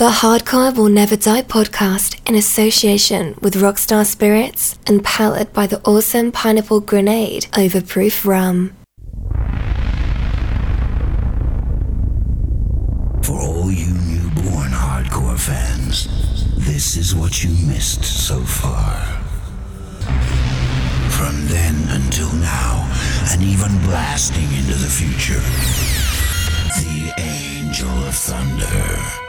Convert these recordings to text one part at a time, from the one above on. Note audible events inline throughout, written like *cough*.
The Hardcore Will Never Die podcast in association with Rockstar Spirits and powered by the awesome Pineapple Grenade Overproof Rum. For all you newborn hardcore fans, this is what you missed so far. From then until now, and even blasting into the future, the Angel of Thunder.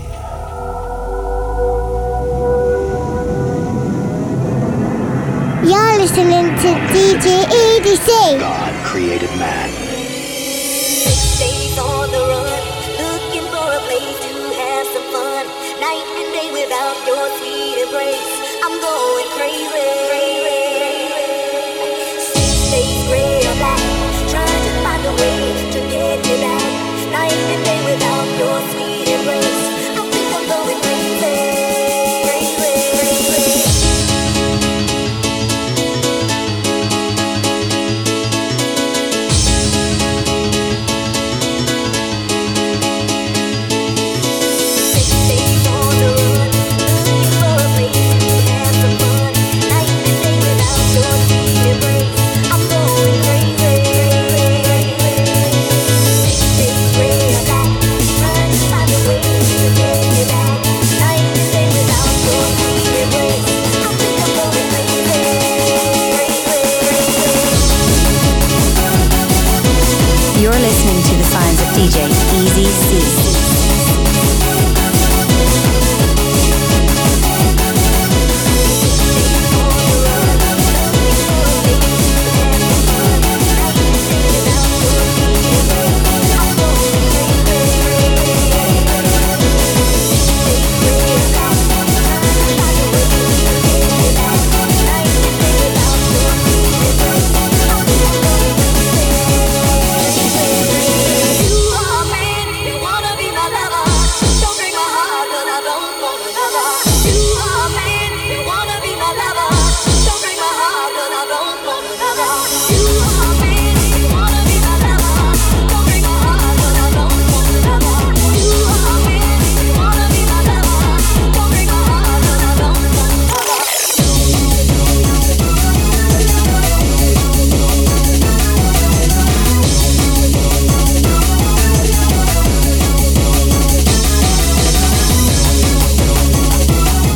Listening to DJ EDC. God created man. Days on the run, looking for a place to have some fun. Night and day without your sweet embrace, I'm going crazy.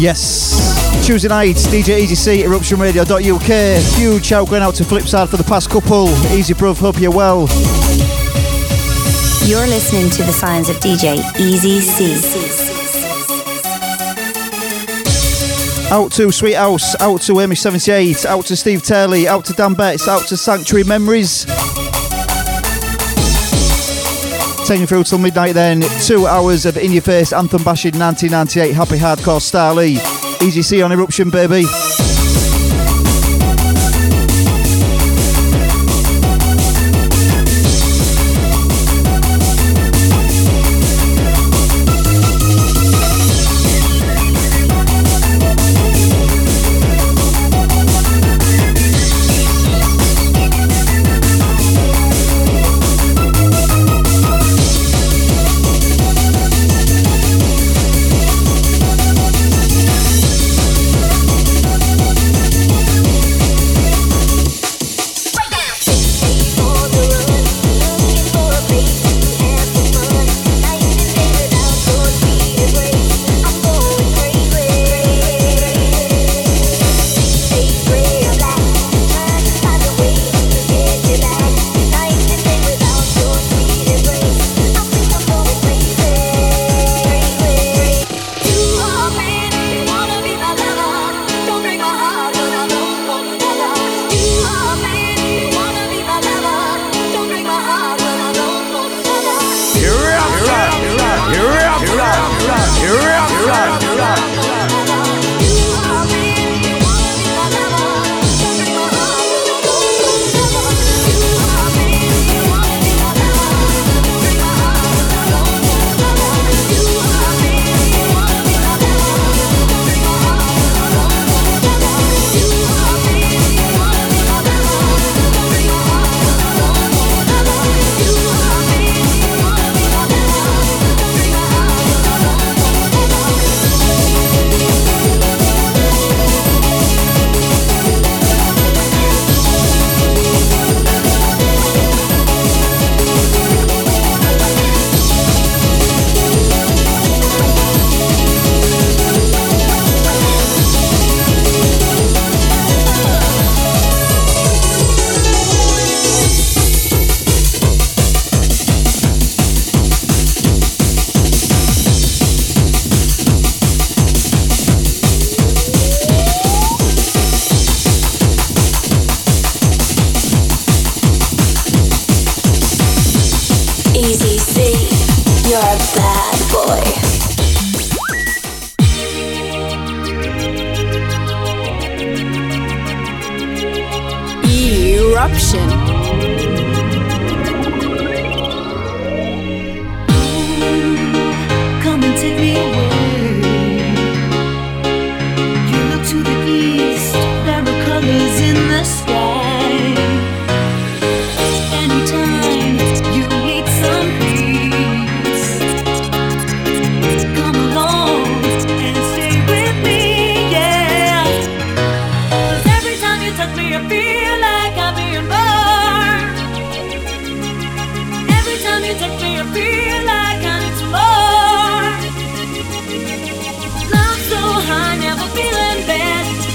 Yes. Tuesday night, DJ Easy C, eruptionradio.uk. Huge shout going out to Flipside for the past couple. Easy Bruv, hope you're well. You're listening to the signs of DJ Easy C. Out to Sweet House, out to Amy78, out to Steve Turley, out to Dan Betts, out to Sanctuary Memories. Taking through till midnight then, two hours of In Your Face Anthem Bashing 1998 Happy Hardcore Starly. Easy C on Eruption, baby.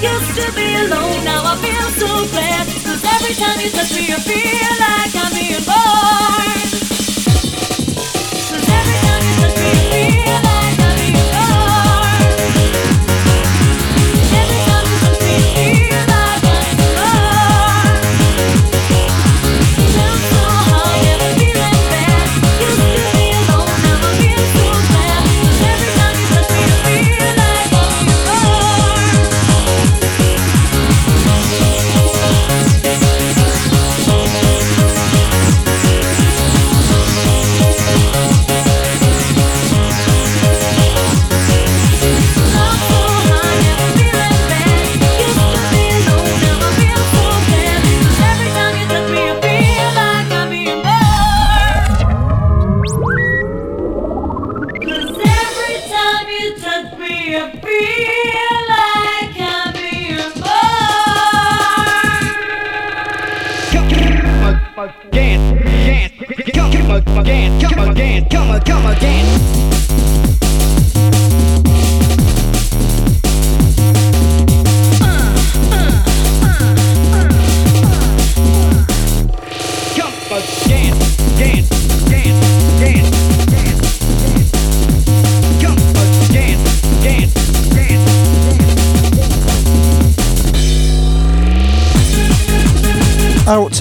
used to be alone, now I feel so glad. Cause every time you touch me, I feel like I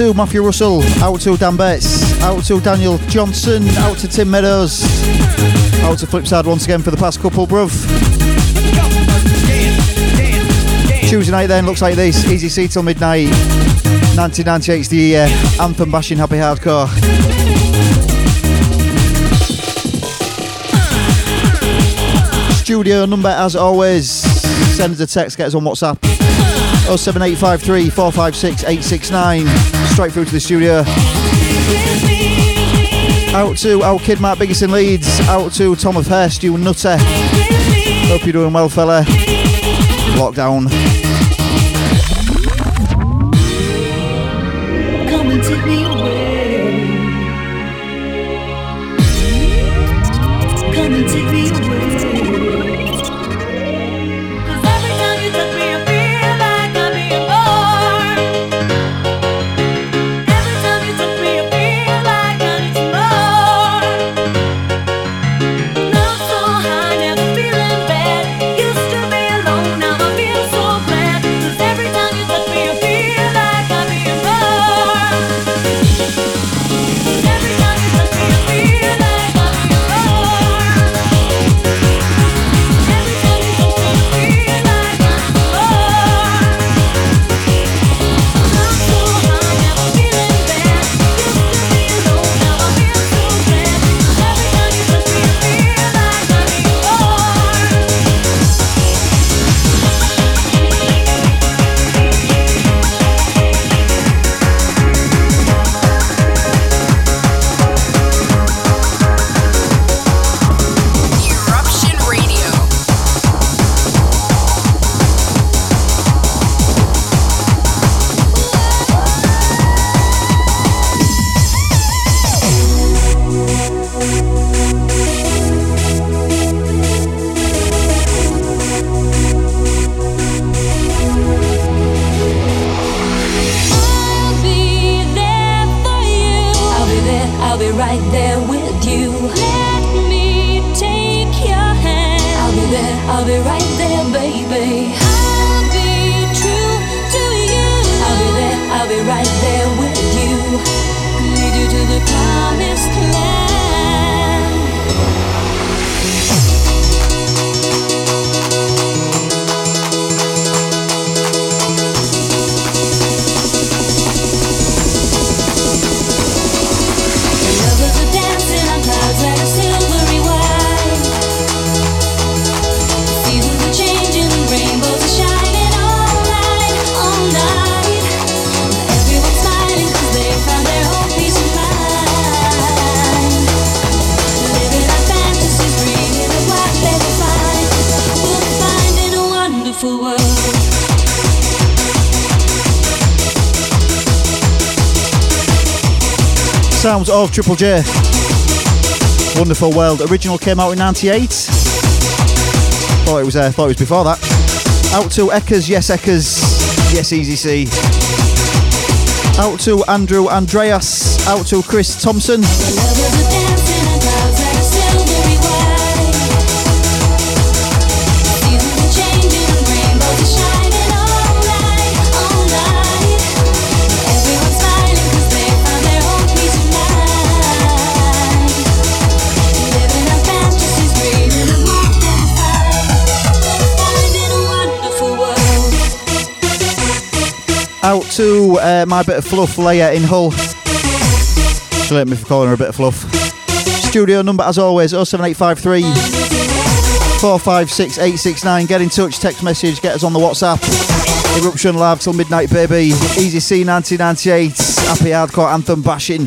to Matthew Russell, out to Dan Betts, out to Daniel Johnson, out to Tim Meadows, out to Flipside once again for the past couple, bruv. Tuesday night then looks like this, easy C till midnight. 1998, the uh, anthem bashing happy hardcore. Studio number as always. Send us a text, get us on WhatsApp. 07853 456 869. Straight through to the studio. Out to our kid Mark Biggest in Leeds. Out to Tom of Hurst, you nutter. Hope you're doing well, fella. Lockdown. Come and take me sounds of Triple J. Wonderful World. Original came out in 98. Thought it was uh, thought it was before that. Out to Eckers, yes Eckers, yes Easy C. Out to Andrew Andreas, out to Chris Thompson. to uh, my bit of fluff layer in Hull. She let me for calling her a bit of fluff. Studio number as always 07853 456 869. Get in touch, text message, get us on the WhatsApp. Eruption Live till midnight, baby. Easy C 1998. Happy hardcore anthem bashing.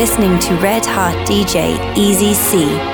Listening to Red Hot DJ Easy C.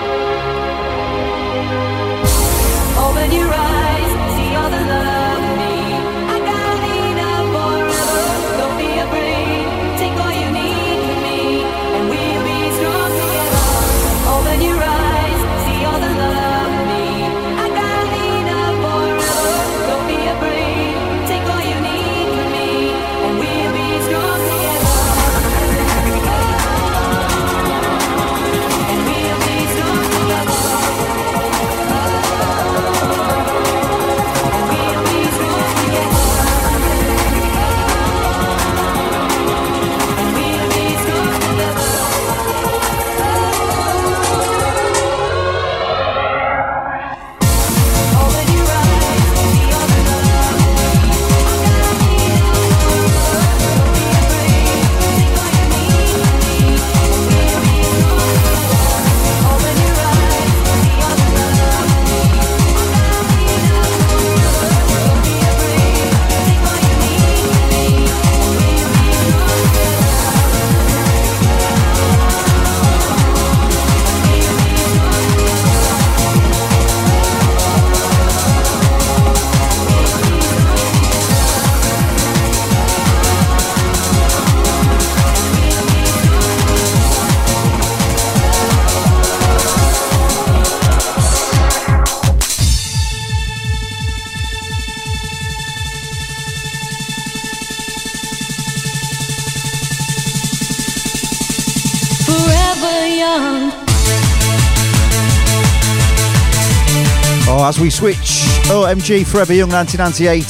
OMG Forever Young 1998.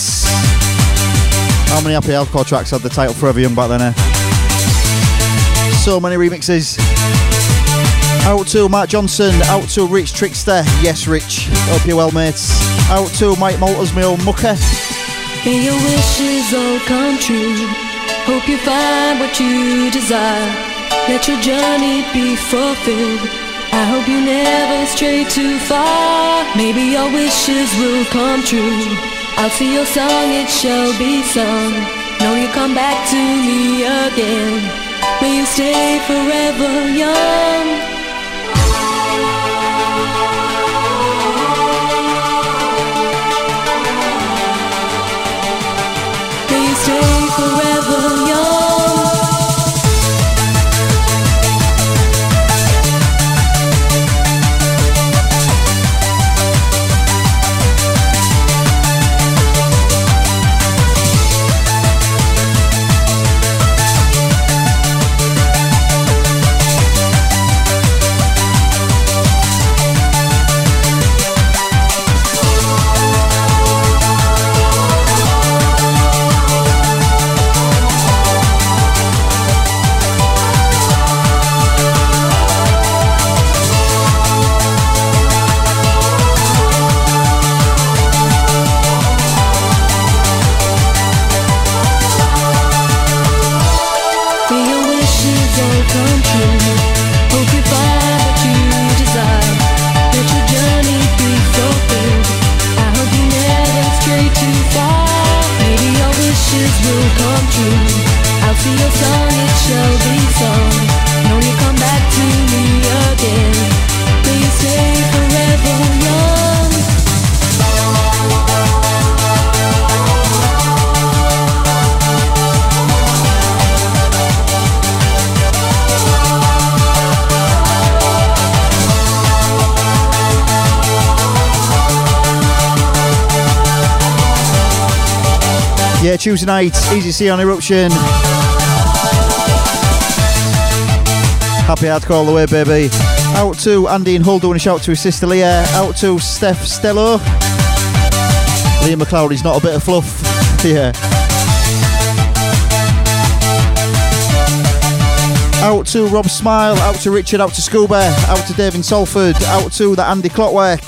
How many happy hardcore tracks had the title Forever Young back then? Eh? So many remixes. Out to Mark Johnson, out to Rich Trickster. Yes, Rich. Hope you're well, mates. Out to Mike Malters, my old mucker. May your wishes all come true. Hope you find what you desire. Let your journey be fulfilled. I hope you never stray too far. Maybe your wishes will come true. I'll see your song, it shall be sung. Know you come back to me again. May you stay forever young. Yeah, Tuesday night, Easy C on Eruption. Happy hardcore all the way, baby. Out to Andy and Hull doing a shout to his sister Leah. Out to Steph Stello. Liam McLeod, he's not a bit of fluff. *laughs* yeah. Out to Rob Smile, out to Richard, out to Scuba, out to Dave in Salford, out to the Andy Clockwork.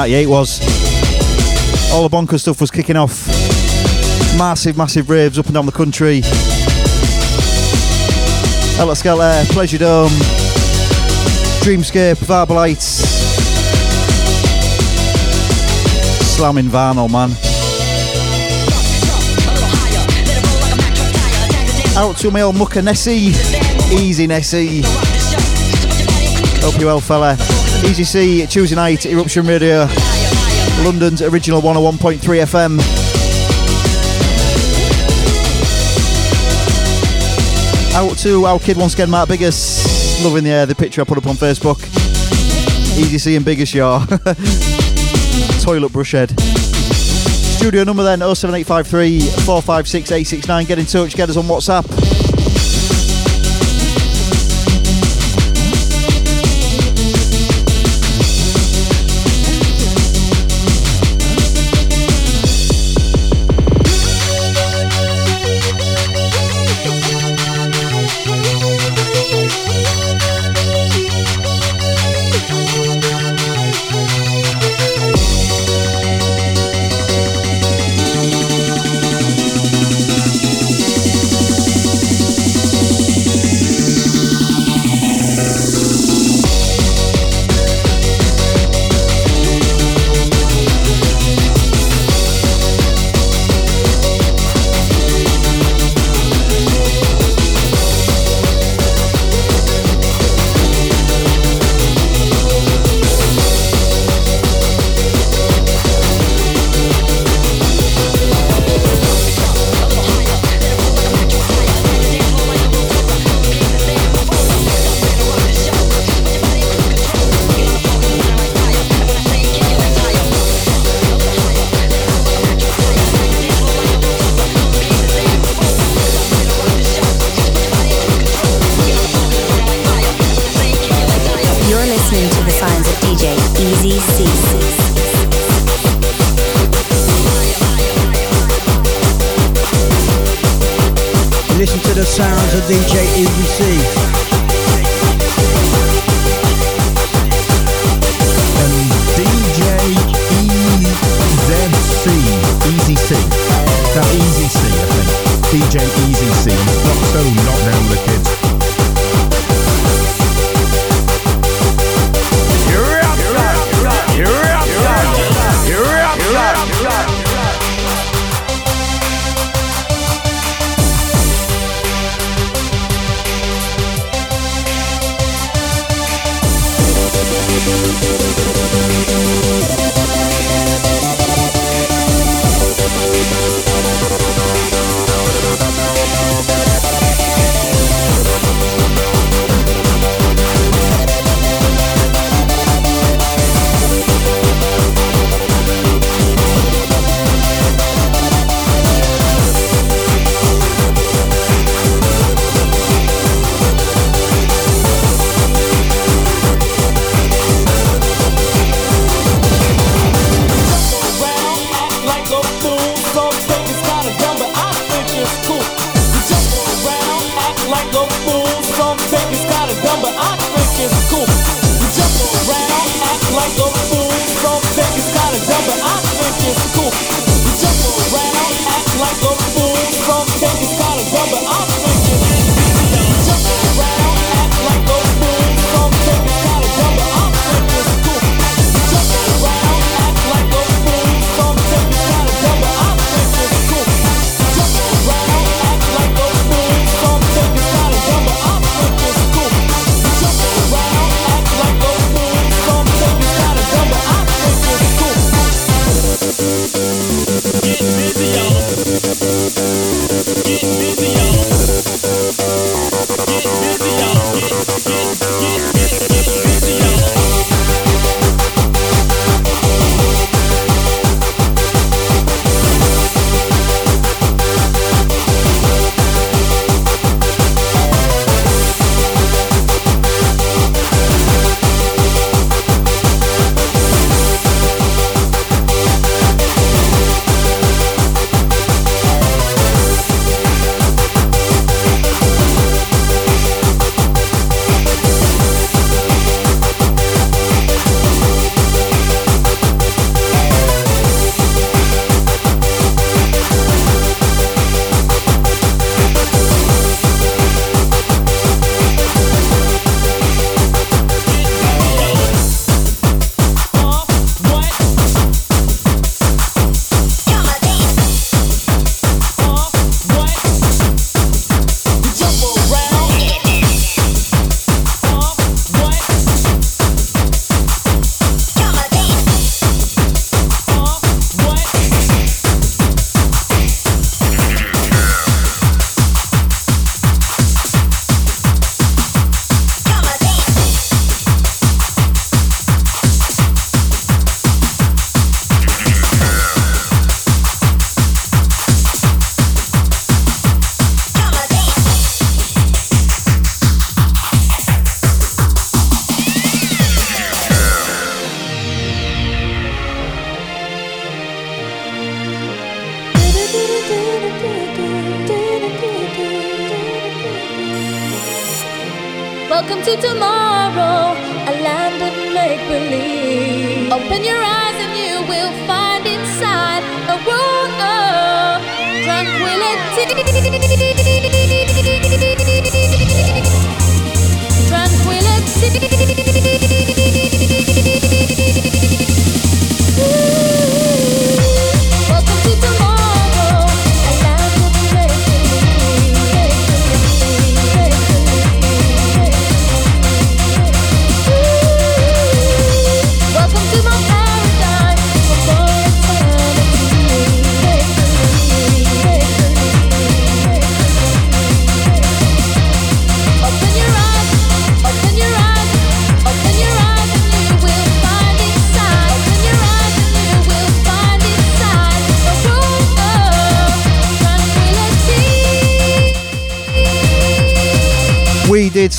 1998 was. All the bonkers stuff was kicking off. Massive, massive raves up and down the country. Helter Skelter, Pleasure Dome, Dreamscape, Vibealites. Slamming Vinyl, man. Out to my old mucker Nessie. Easy Nessie. Hope you well, fella. Easy C, Tuesday night, Eruption Radio. London's original 101.3 FM. Out to our kid once again, Mark Biggest. Loving the, uh, the picture I put up on Facebook. Easy C and Biggest, y'all. *laughs* Toilet brush head. Studio number then 07853 456 869. Get in touch, get us on WhatsApp.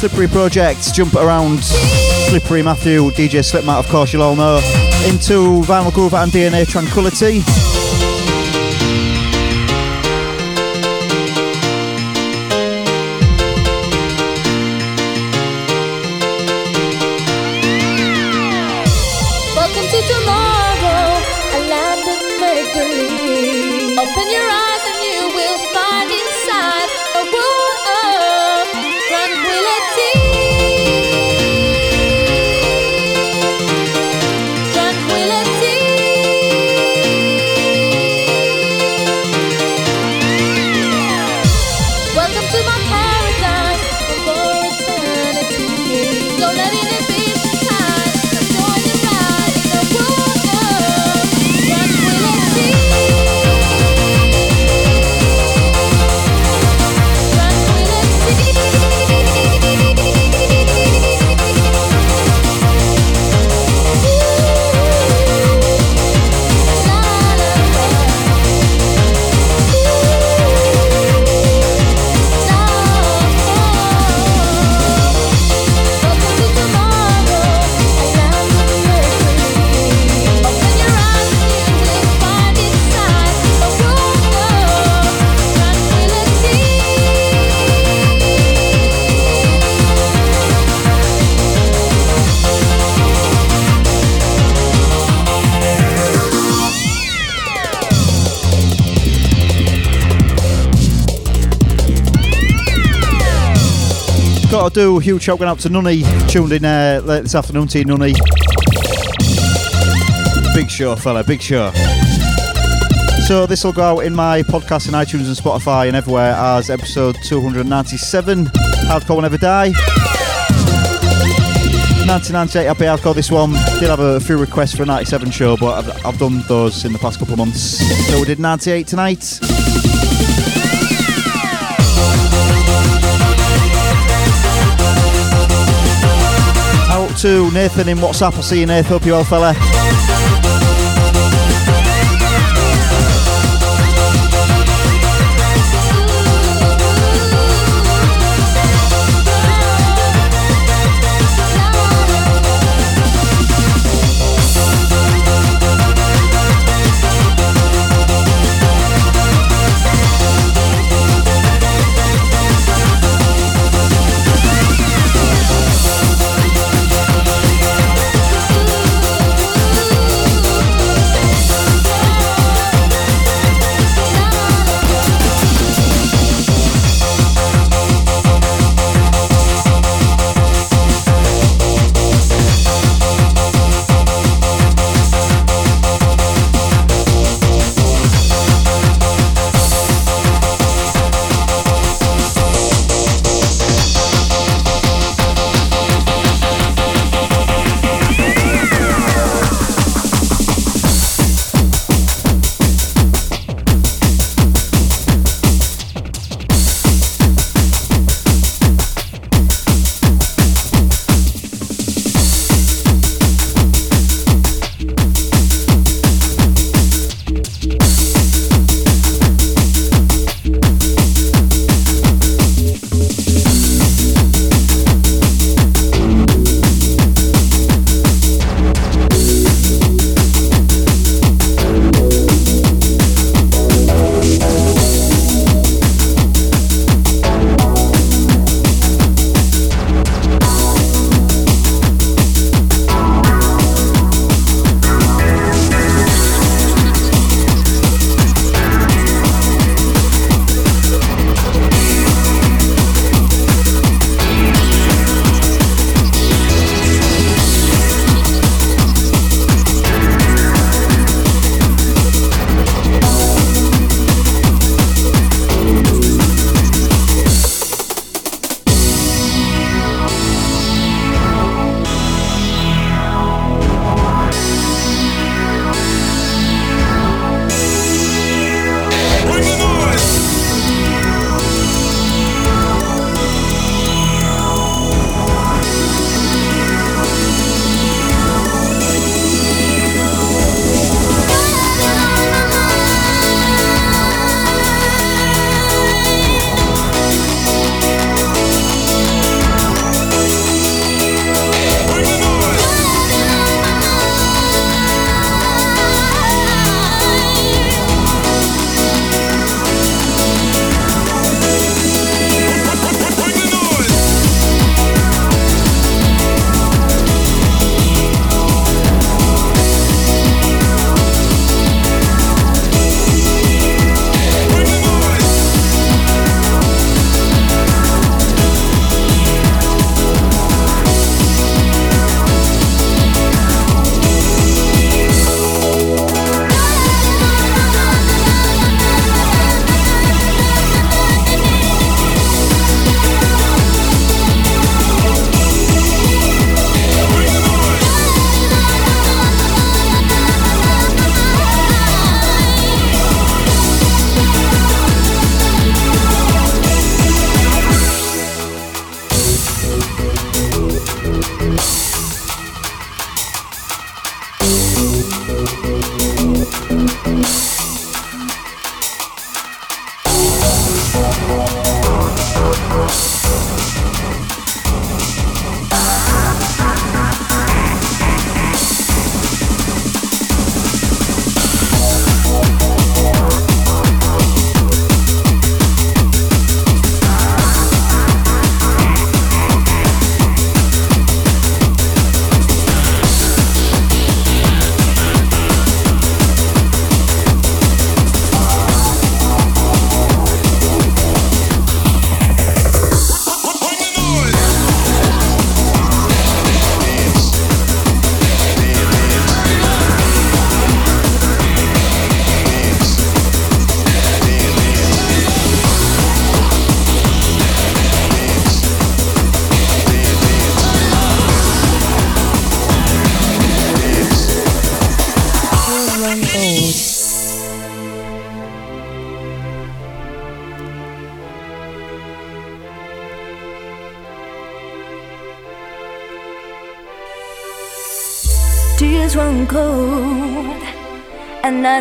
Slippery Project, Jump Around, Slippery Matthew, DJ Slipmatt, of course, you'll all know. Into Vinyl Groove and DNA Tranquility. Got to do huge shout out to Nunny, tuned in uh, late this afternoon to you, Nunny. Big show, fella, big show. So this will go out in my podcast in iTunes and Spotify and everywhere as episode 297, Hardcore Will Never Die. 1998 Happy Hardcore this one. Did have a few requests for a 97 show, but I've, I've done those in the past couple of months. So we did 98 tonight. To Nathan in WhatsApp. I'll see you, Nathan. Hope you're well, fella.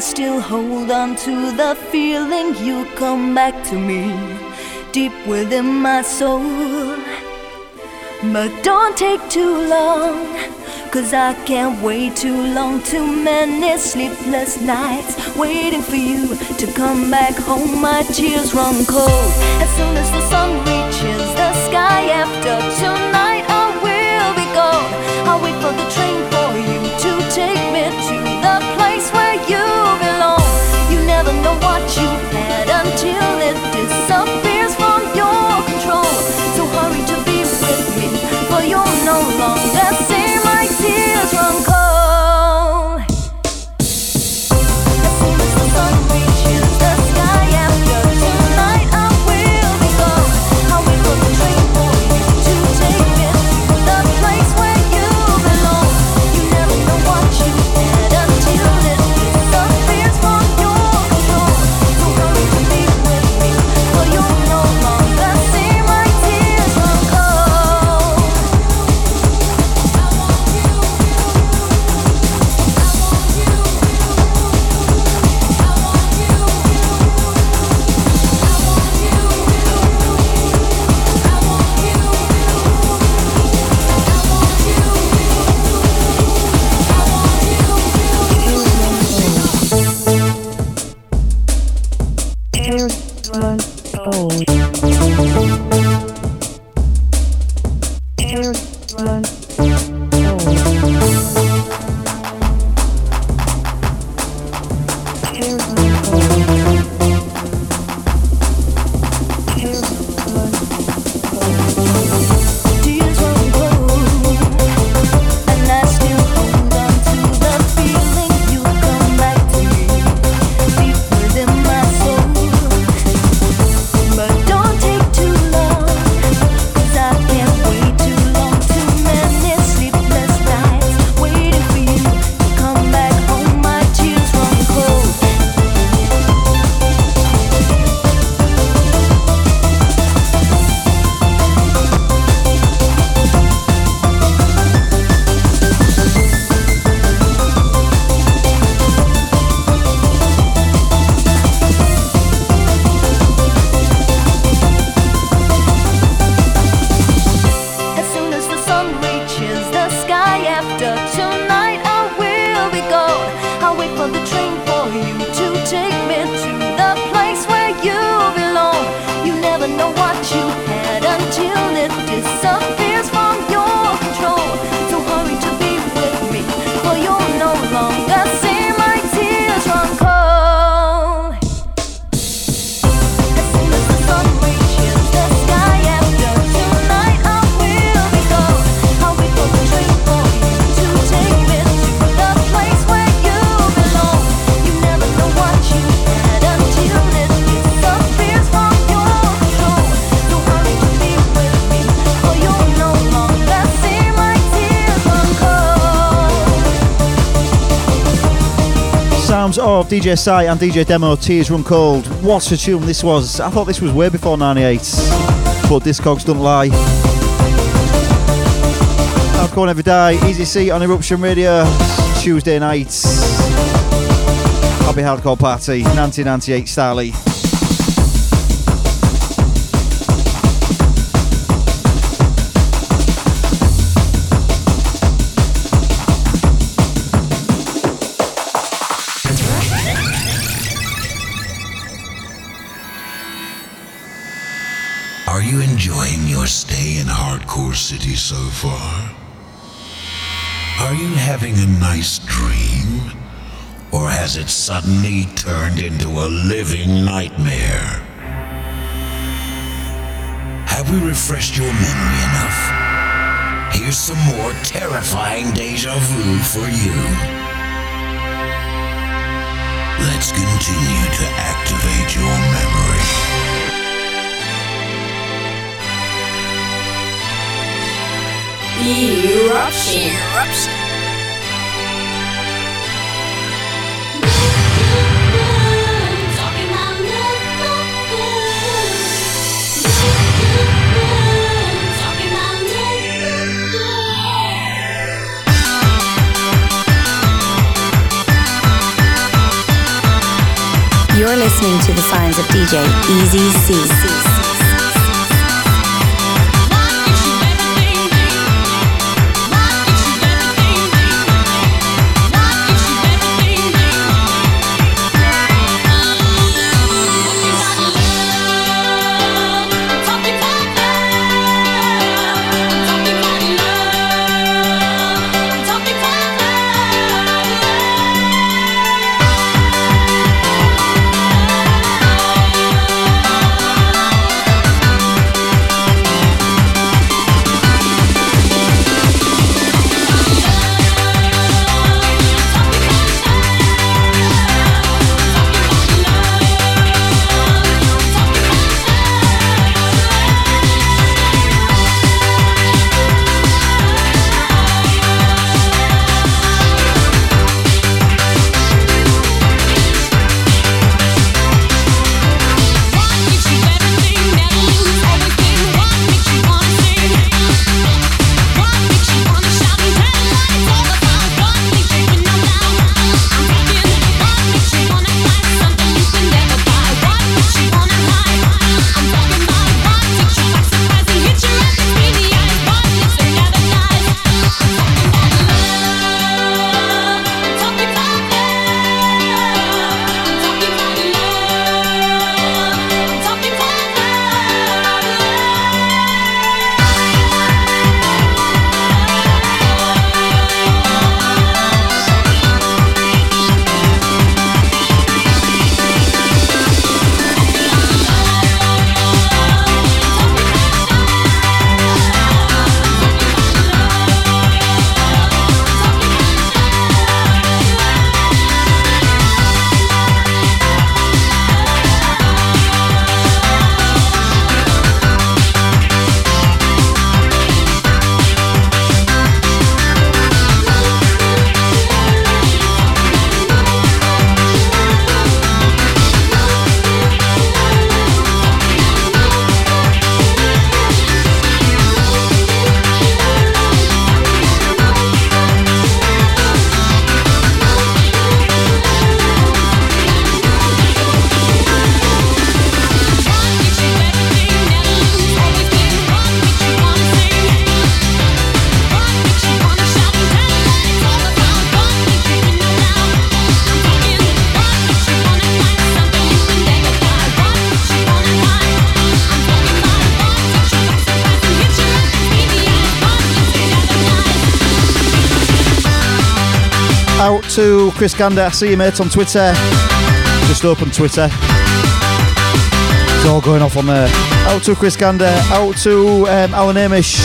I still hold on to the feeling you come back to me deep within my soul. But don't take too long, cause I can't wait too long. Too many sleepless nights waiting for you to come back home. My tears run cold as soon as the sun reaches the sky after tonight. I will be gone. I'll wait for the train for you to take me to Tears DJ Sy and DJ Demo, Tears Run Cold. What a tune this was. I thought this was way before 98, but Discogs don't lie. Come on every day, Easy C on Eruption Radio, Tuesday nights. Happy Hardcore Party, 1998 Starly. It suddenly turned into a living nightmare? Have we refreshed your memory enough? Here's some more terrifying deja vu for you. Let's continue to activate your memory. Eruption. Eruption. You're listening to the signs of DJ Easy C. Chris Gander. I see you, mate, on Twitter. Just open Twitter. It's all going off on there. Out to Chris Gander. Out to um, Alan Amish.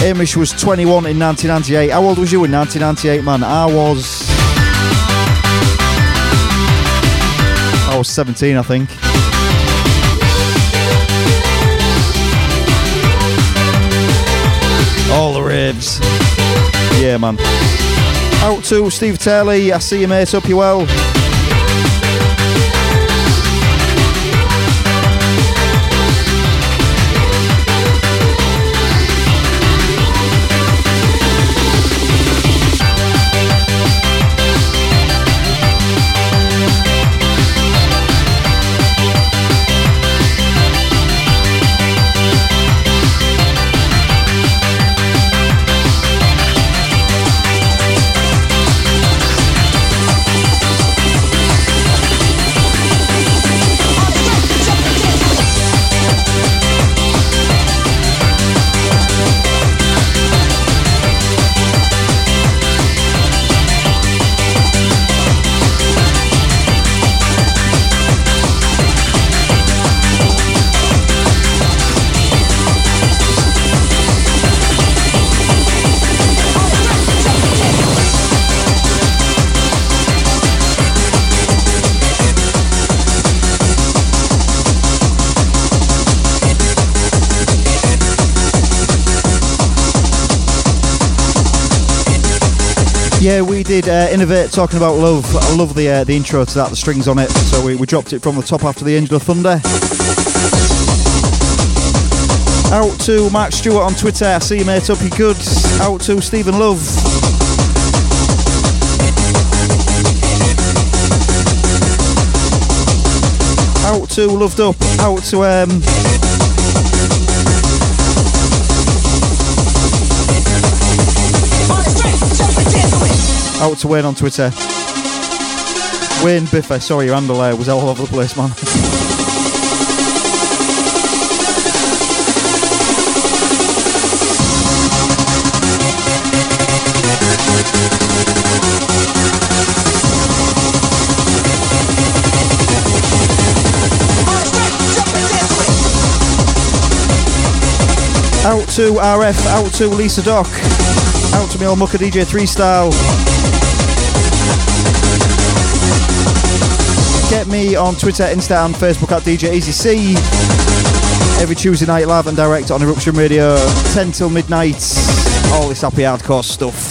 Amish was 21 in 1998. How old was you in 1998, man? I was. I was 17, I think. All the raves. Yeah, man. To Steve Taylor. I see you, mate. Up you well. Yeah, we did uh, innovate talking about love. I love the uh, the intro to that, the strings on it. So we, we dropped it from the top after the Angel of Thunder. Out to Mark Stewart on Twitter. I see you, mate. Up you good. Out to Stephen Love. Out to Loved Up. Out to um. Out to Wayne on Twitter. Wayne Biffer, sorry, your handle there was all over the place, man. Out to RF, out to Lisa Doc, out to me old Mucker DJ 3 Style. Get me on Twitter, Insta, and Facebook at DJ Easy C. Every Tuesday night, live and direct on Eruption Radio, 10 till midnight. All this happy hardcore stuff.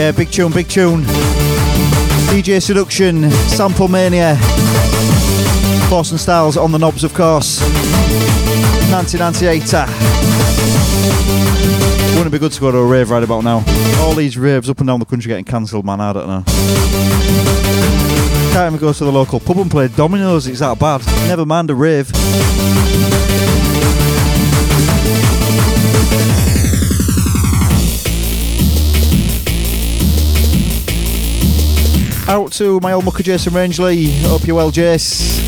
Yeah, big tune, big tune. DJ Seduction, Sample Mania. Boston Styles on the knobs, of course. 1998. uh, Wouldn't it be good to go to a rave right about now? All these raves up and down the country getting cancelled, man. I don't know. Can't even go to the local pub and play dominoes. It's that bad. Never mind a rave. Out to my old mucker Jason Rangeley. Hope you're well, Jace.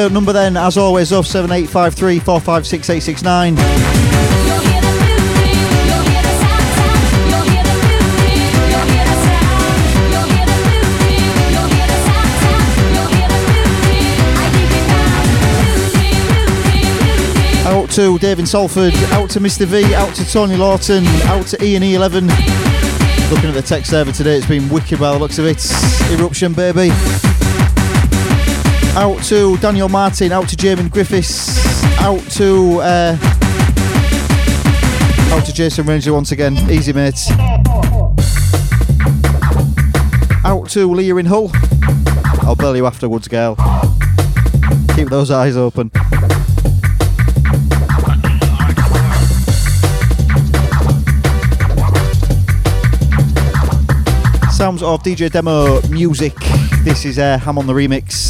Studio number then, as always, 07853 456869. Out to David Salford, out to Mr. V, out to Tony Lawton, out to Ian E11. Looking at the tech server today, it's been wicked by the looks of it. Eruption, baby. Out to Daniel Martin, out to Jamin Griffiths, out to uh, out to Jason Ranger once again. Easy mates. Out to Leah in Hull. I'll bail you afterwards, girl. Keep those eyes open. Sounds of DJ Demo music. This is uh, Ham on the remix.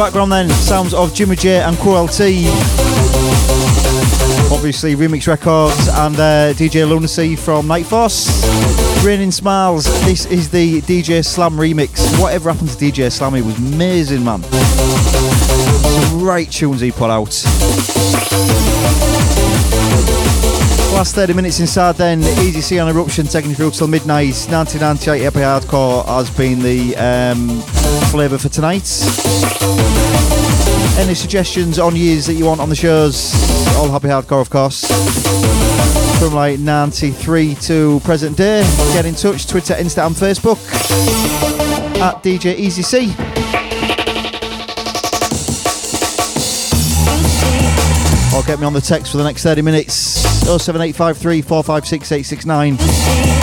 Background, then, sounds of Jimmy J and Cru-L-T. Obviously, Remix Records and uh, DJ Luna-C from Kniteforce. Raining Smiles. This is the DJ Slam remix. Whatever happened to DJ Slam? It was amazing, man. Great tunes he put out. Last 30 minutes inside then, Easy C on Eruption taking you through till midnight. 1998 Happy Hardcore has been the um, flavour for tonight. Any suggestions on years that you want on the shows? All Happy Hardcore, of course. From like 93 to present day. Get in touch, Twitter, Insta, and Facebook at DJ Easy C. Or get me on the text for the next 30 minutes. 07853 456 869.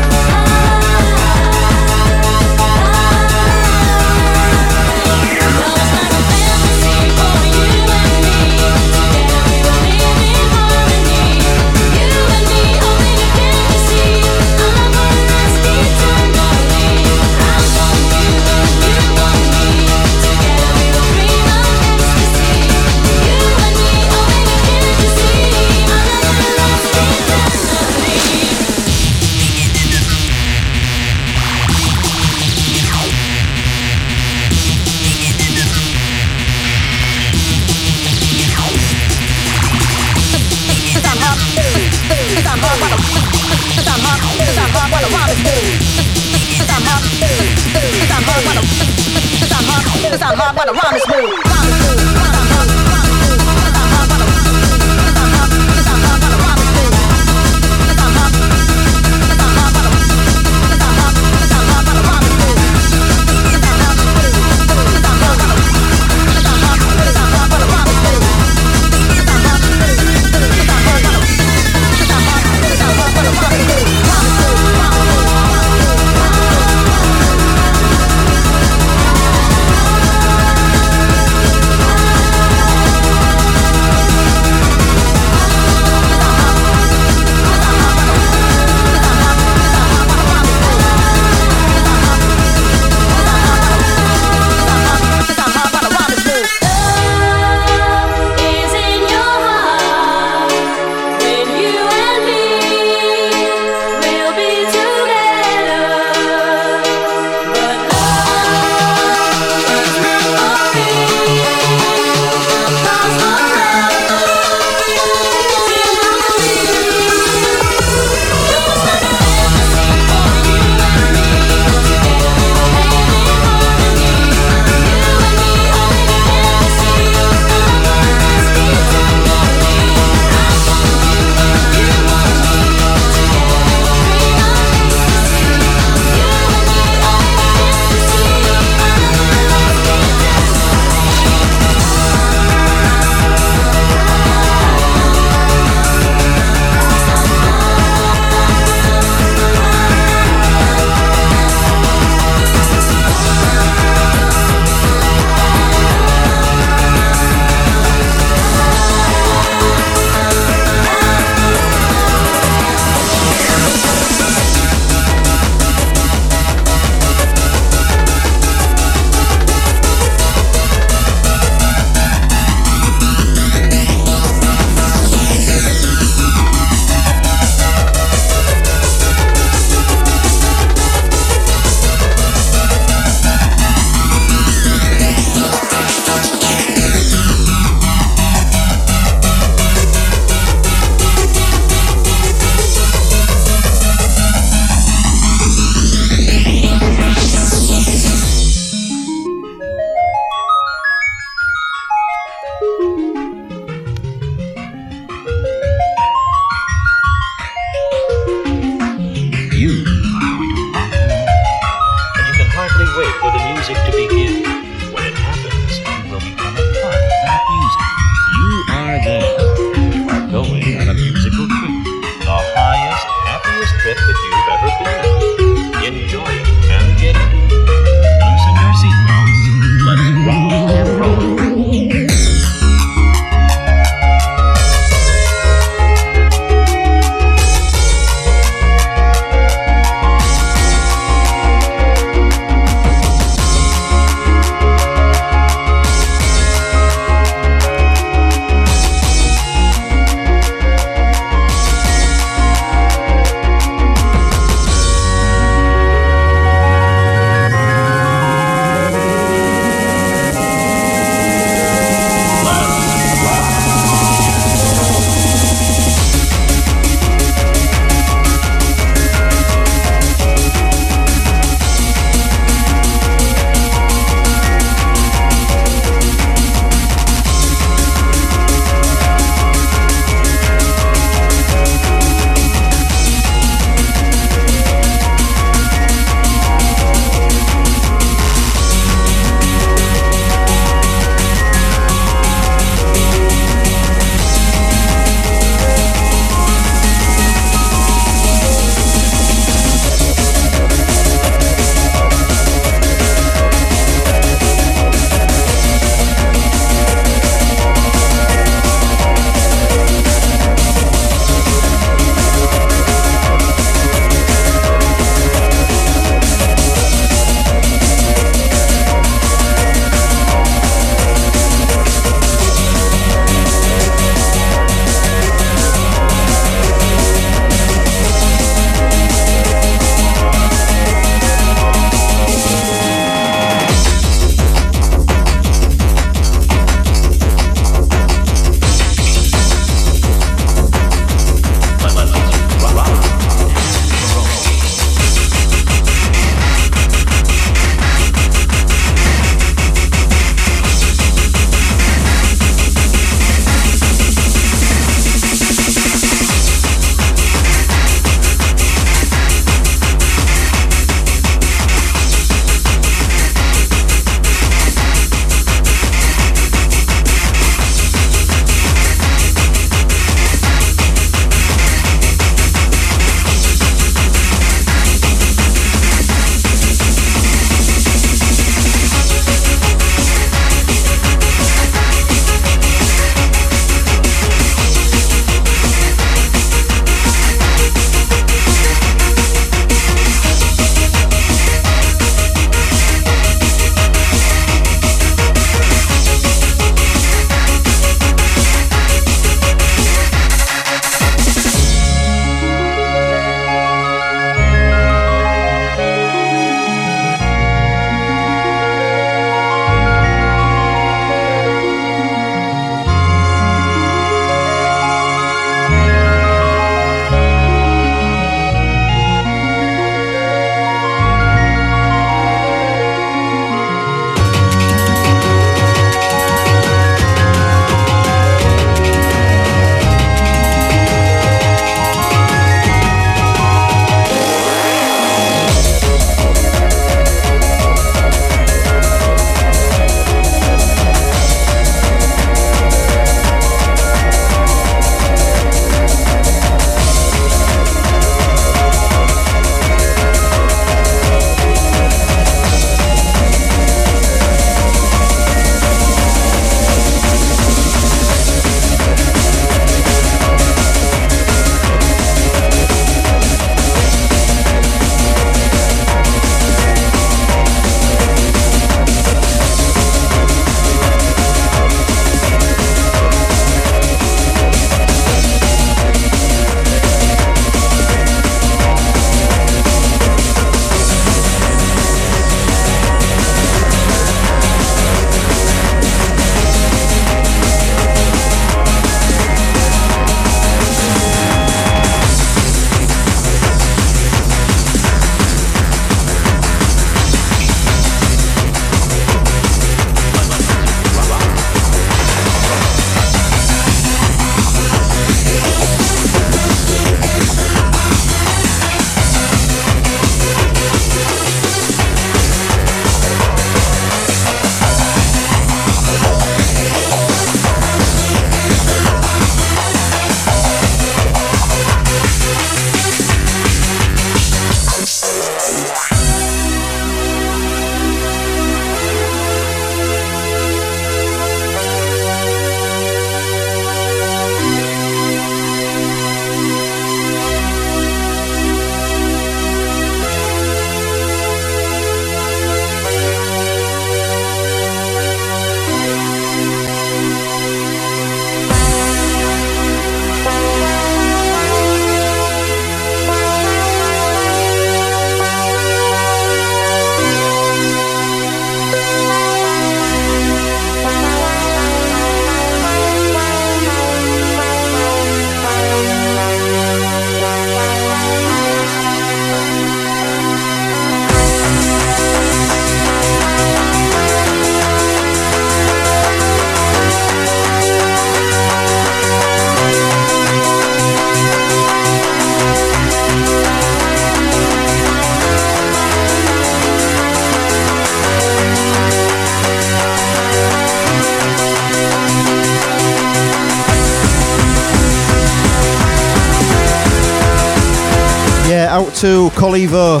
To Colivo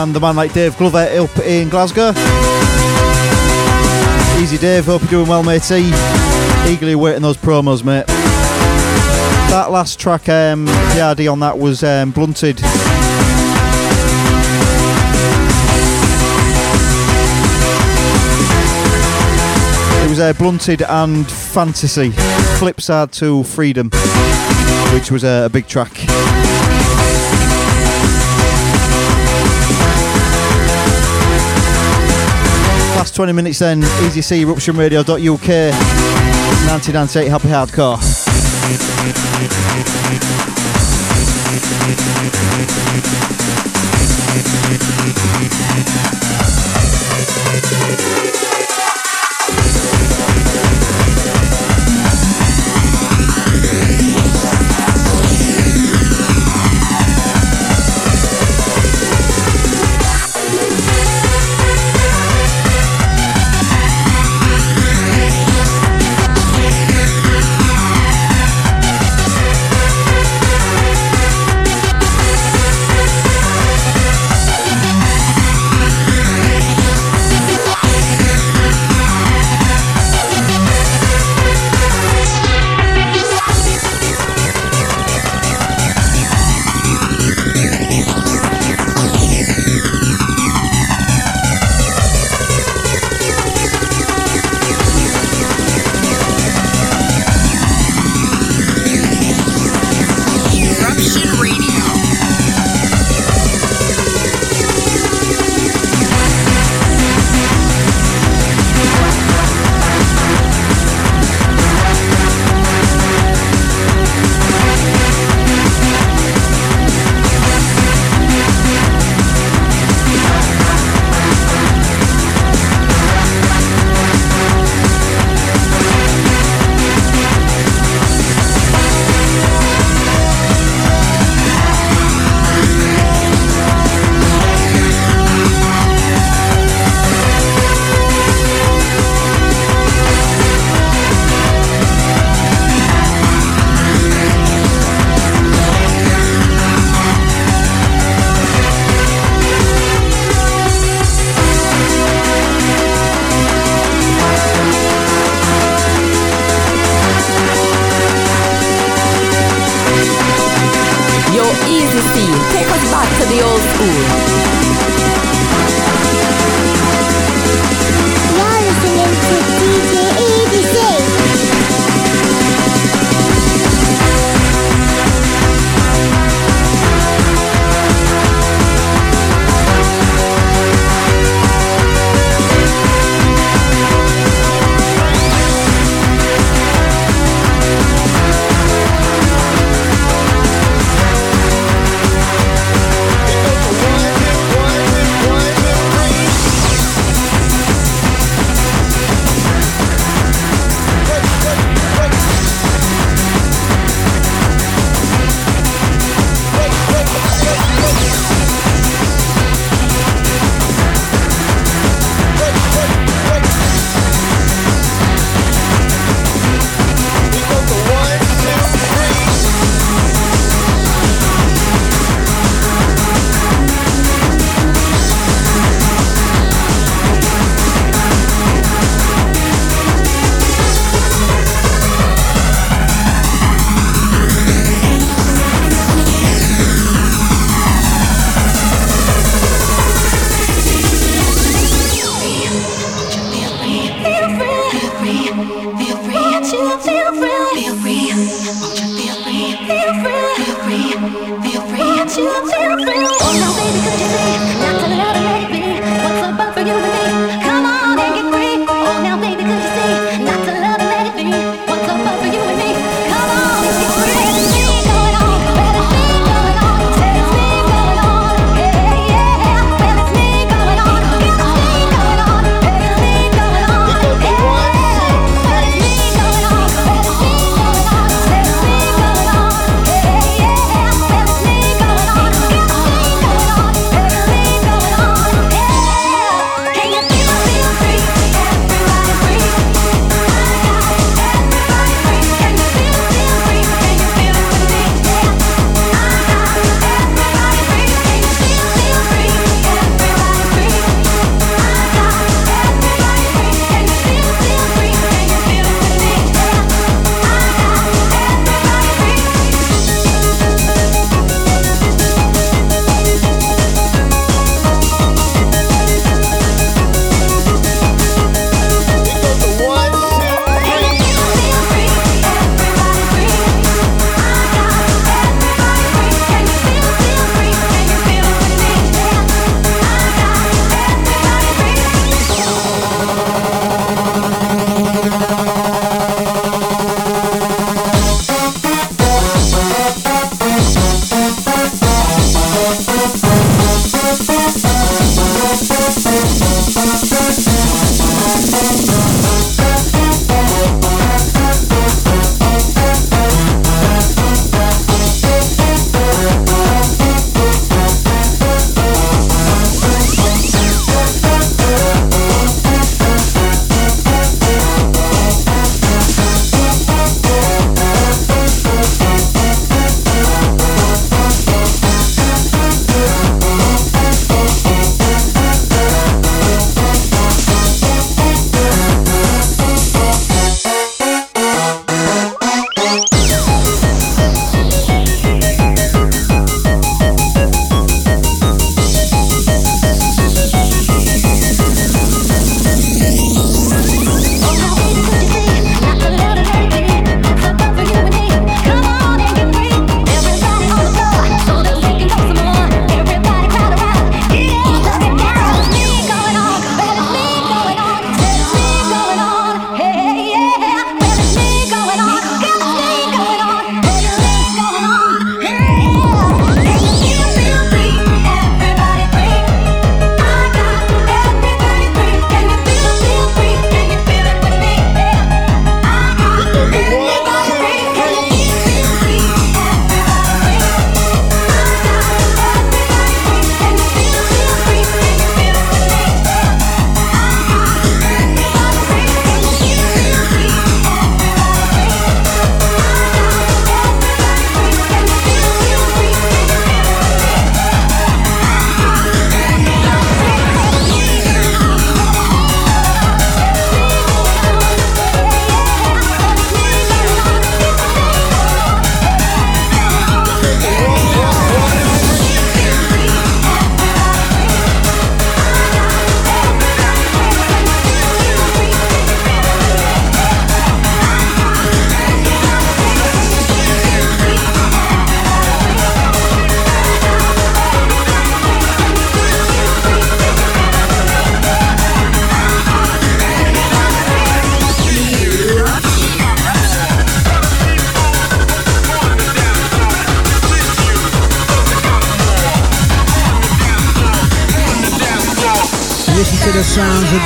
and the man like Dave Glover up in Glasgow. Easy Dave, hope you're doing well, matey. Eagerly waiting those promos, mate. That last track, um, on that was um, Blunted. It was uh, Blunted and Fantasy. Flip side to Freedom, which was uh, a big track. Last 20 minutes then, Easy C, eruptionradio.uk, 1998 Happy Hardcore. Eruption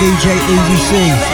DJ Easy.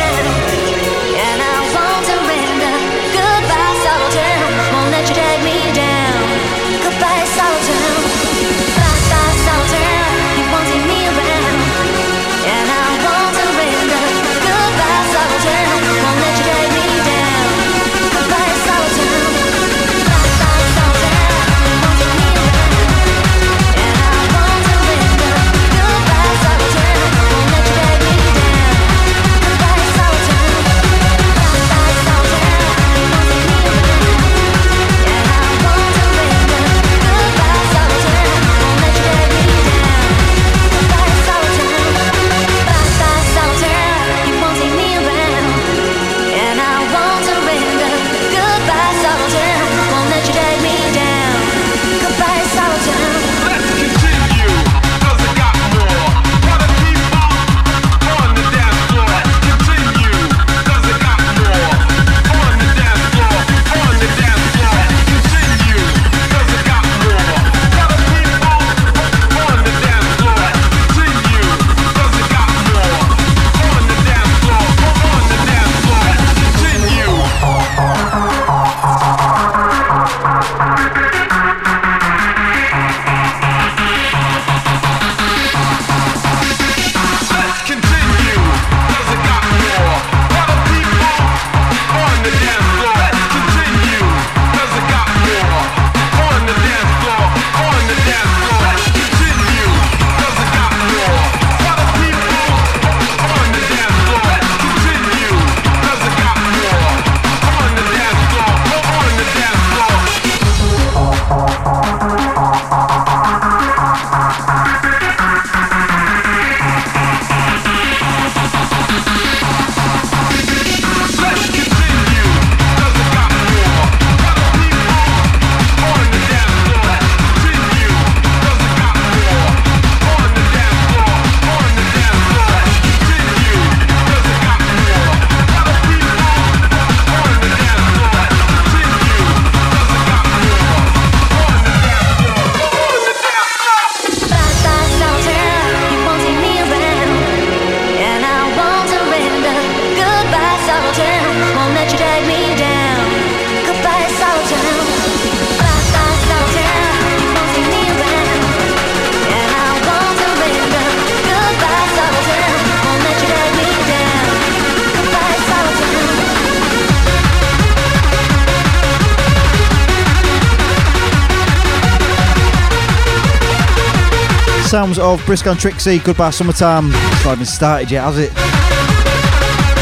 Of Briscoe and Trixxy, Goodbye Summertime. It's not even started yet, has it?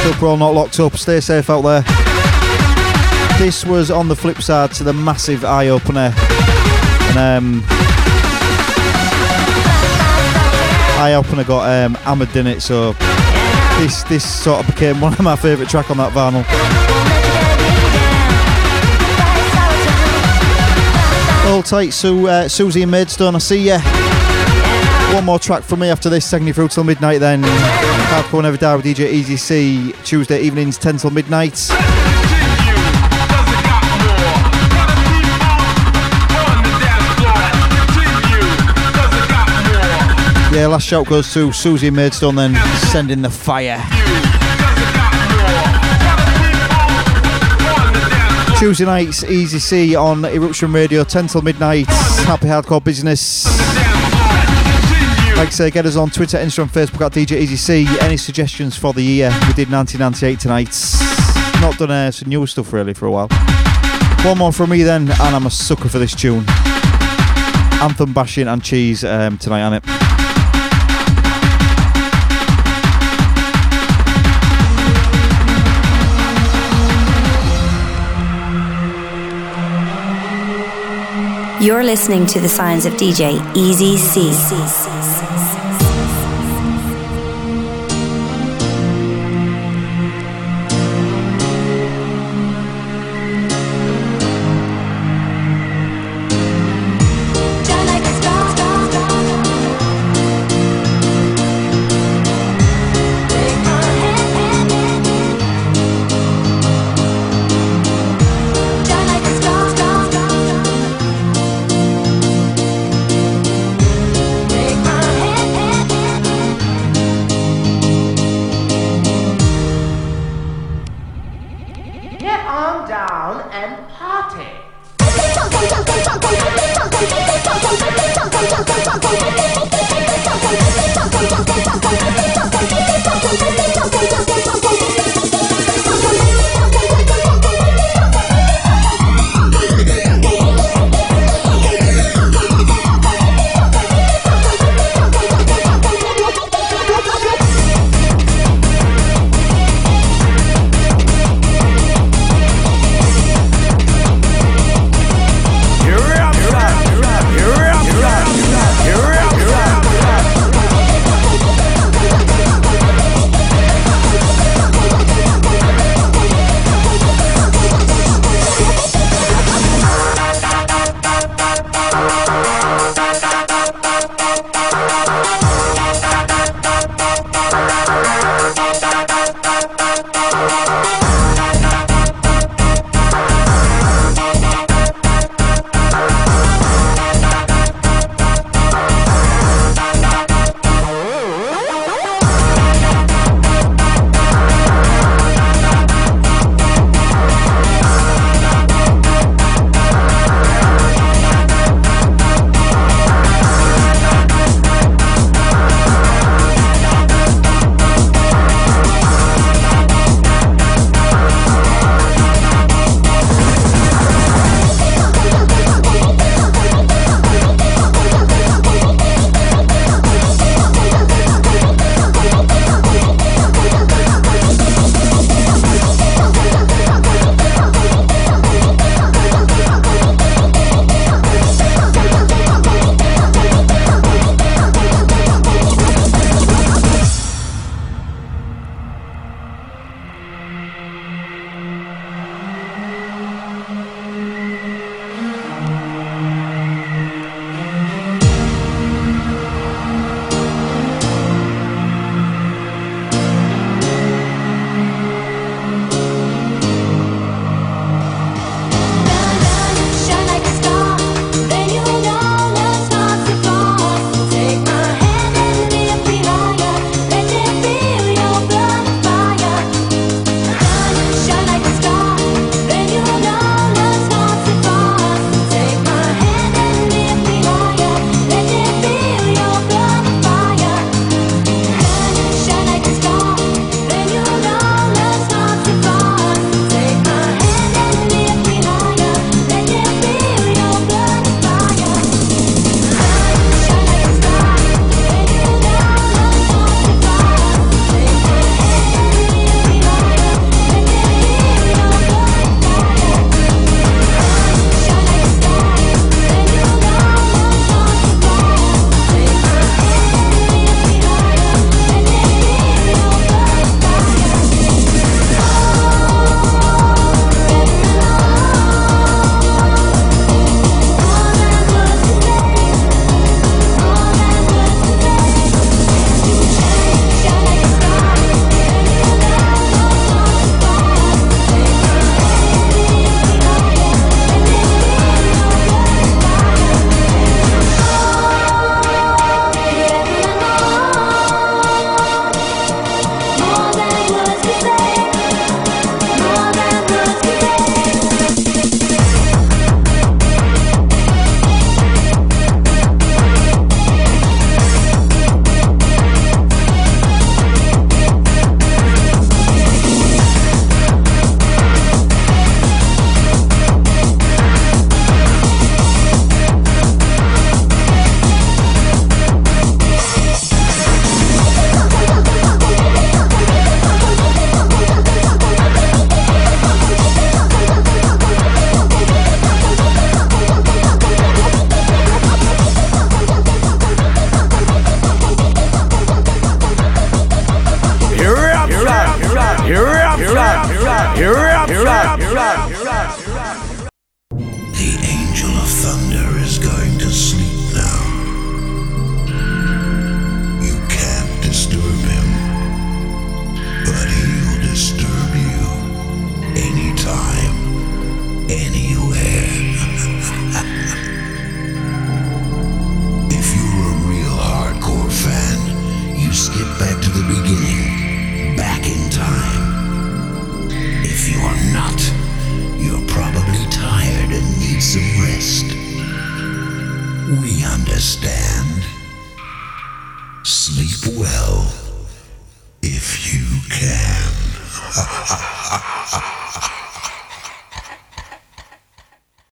Hope we're all not locked up. Stay safe out there. This was on the flip side to the massive eye opener. And um eye opener got um hammered in it, so this this sort of became one of my favourite track on that vinyl. All tight, Sue, uh, Susie and Maidstone, I see ya. One more track from me after this, taking you through till midnight then. Hardcore Never Die with DJ Easy C, Tuesday evenings 10 till midnight. Yeah, last shout goes to Susie Maidstone then, sending the fire. Tuesday nights, Easy C on Eruption Radio, 10 till midnight. Happy Hardcore Business. Like I say, get us on Twitter, Instagram, Facebook at DJ Easy C. Any suggestions for the year? We did 1998 tonight. Not done uh, some new stuff really for a while. One more from me then, and I'm a sucker for this tune. Anthem bashing and cheese um, tonight, on it. You're listening to the sounds of DJ Easy C.